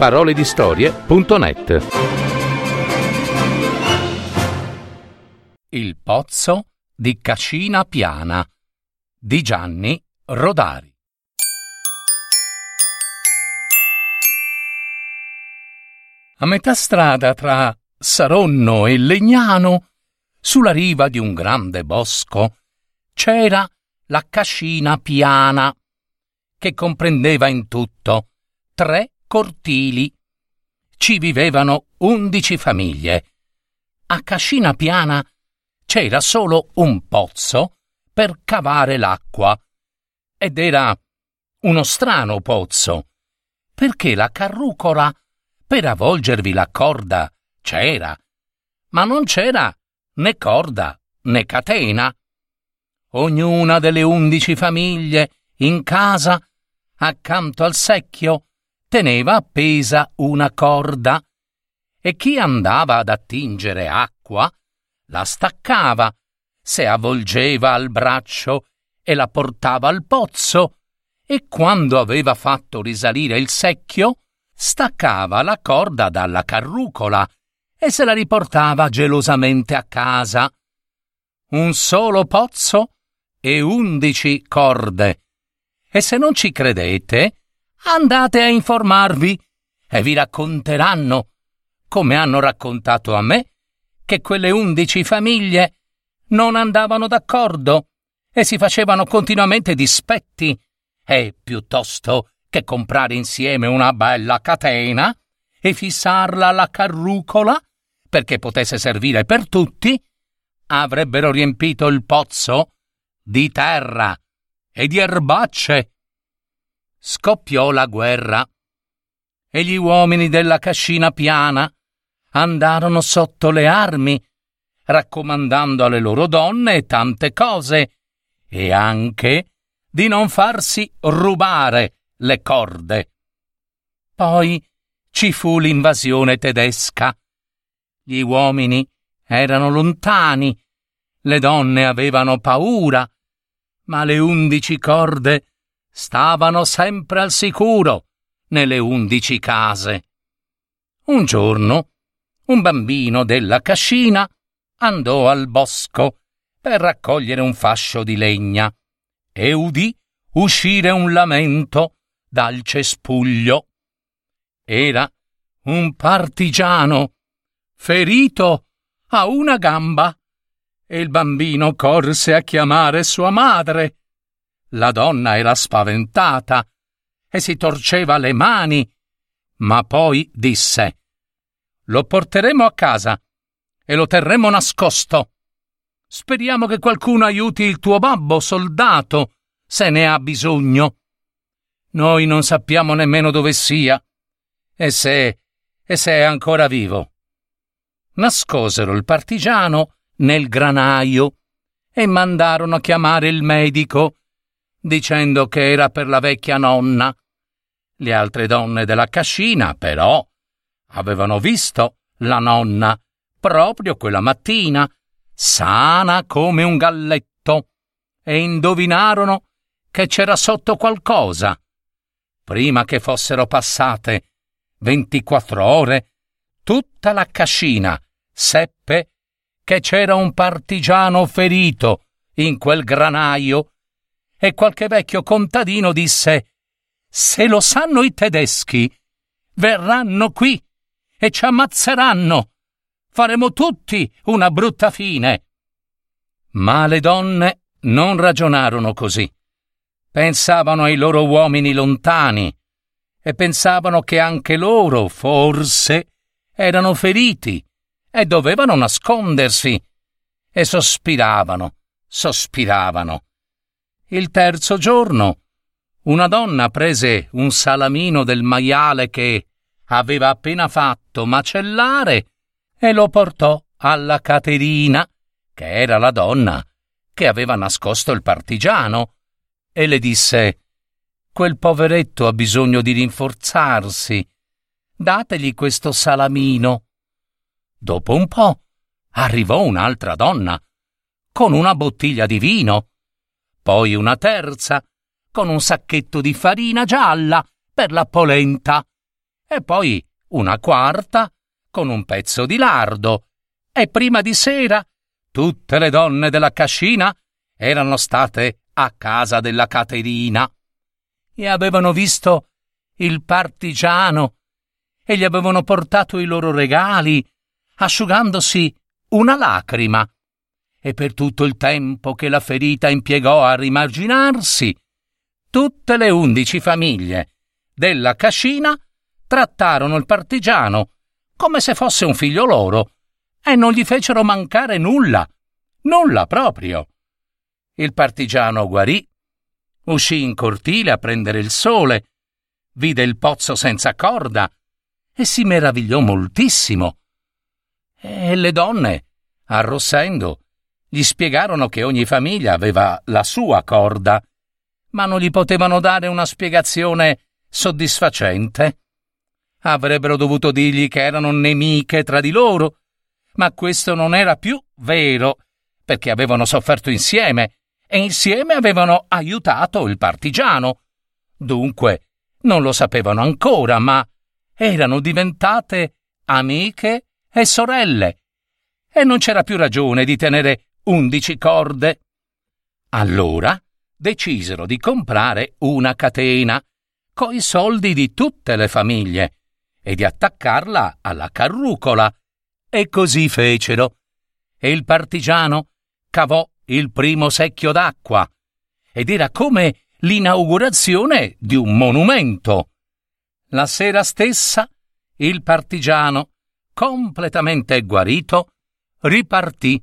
paroledistorie.net Il pozzo di Cascina Piana di Gianni Rodari. A metà strada tra Saronno e Legnano, sulla riva di un grande bosco, c'era la Cascina Piana, che comprendeva in tutto tre cortili. Ci vivevano undici famiglie. A Cascina Piana c'era solo un pozzo per cavare l'acqua. Ed era uno strano pozzo, perché la carrucola per avvolgervi la corda c'era, ma non c'era né corda né catena. Ognuna delle undici famiglie in casa, accanto al secchio, teneva appesa una corda e chi andava ad attingere acqua la staccava, se avvolgeva al braccio e la portava al pozzo e quando aveva fatto risalire il secchio staccava la corda dalla carrucola e se la riportava gelosamente a casa. Un solo pozzo e undici corde. E se non ci credete, andate a informarvi e vi racconteranno, come hanno raccontato a me, che quelle undici famiglie non andavano d'accordo e si facevano continuamente dispetti. E piuttosto che comprare insieme una bella catena e fissarla alla carrucola perché potesse servire per tutti, avrebbero riempito il pozzo di terra e di erbacce scoppiò la guerra e gli uomini della cascina piana andarono sotto le armi, raccomandando alle loro donne tante cose e anche di non farsi rubare le corde. Poi ci fu l'invasione tedesca. Gli uomini erano lontani, le donne avevano paura, ma le undici corde stavano sempre al sicuro nelle undici case. Un giorno un bambino della cascina andò al bosco per raccogliere un fascio di legna e udì uscire un lamento dal cespuglio. Era un partigiano ferito a una gamba e il bambino corse a chiamare sua madre la donna era spaventata e si torceva le mani, ma poi disse Lo porteremo a casa e lo terremo nascosto. Speriamo che qualcuno aiuti il tuo babbo soldato, se ne ha bisogno. Noi non sappiamo nemmeno dove sia e se e se è ancora vivo. Nascosero il partigiano nel granaio e mandarono a chiamare il medico dicendo che era per la vecchia nonna. Le altre donne della cascina, però, avevano visto la nonna proprio quella mattina, sana come un galletto, e indovinarono che c'era sotto qualcosa. Prima che fossero passate ventiquattro ore, tutta la cascina seppe che c'era un partigiano ferito in quel granaio e qualche vecchio contadino disse Se lo sanno i tedeschi, verranno qui e ci ammazzeranno. Faremo tutti una brutta fine. Ma le donne non ragionarono così. Pensavano ai loro uomini lontani e pensavano che anche loro, forse, erano feriti e dovevano nascondersi. E sospiravano, sospiravano. Il terzo giorno una donna prese un salamino del maiale che aveva appena fatto macellare e lo portò alla Caterina, che era la donna che aveva nascosto il partigiano, e le disse Quel poveretto ha bisogno di rinforzarsi. Dategli questo salamino. Dopo un po' arrivò un'altra donna, con una bottiglia di vino poi una terza, con un sacchetto di farina gialla per la polenta, e poi una quarta con un pezzo di lardo, e prima di sera tutte le donne della cascina erano state a casa della Caterina e avevano visto il partigiano e gli avevano portato i loro regali, asciugandosi una lacrima. E per tutto il tempo che la ferita impiegò a rimarginarsi, tutte le undici famiglie della cascina trattarono il partigiano come se fosse un figlio loro e non gli fecero mancare nulla, nulla proprio. Il partigiano guarì, uscì in cortile a prendere il sole, vide il pozzo senza corda e si meravigliò moltissimo. E le donne, arrossendo, gli spiegarono che ogni famiglia aveva la sua corda, ma non gli potevano dare una spiegazione soddisfacente. Avrebbero dovuto dirgli che erano nemiche tra di loro, ma questo non era più vero, perché avevano sofferto insieme e insieme avevano aiutato il partigiano. Dunque, non lo sapevano ancora, ma erano diventate amiche e sorelle. E non c'era più ragione di tenere undici corde. Allora decisero di comprare una catena coi soldi di tutte le famiglie e di attaccarla alla carrucola. E così fecero. E il partigiano cavò il primo secchio d'acqua ed era come l'inaugurazione di un monumento. La sera stessa il partigiano, completamente guarito, ripartì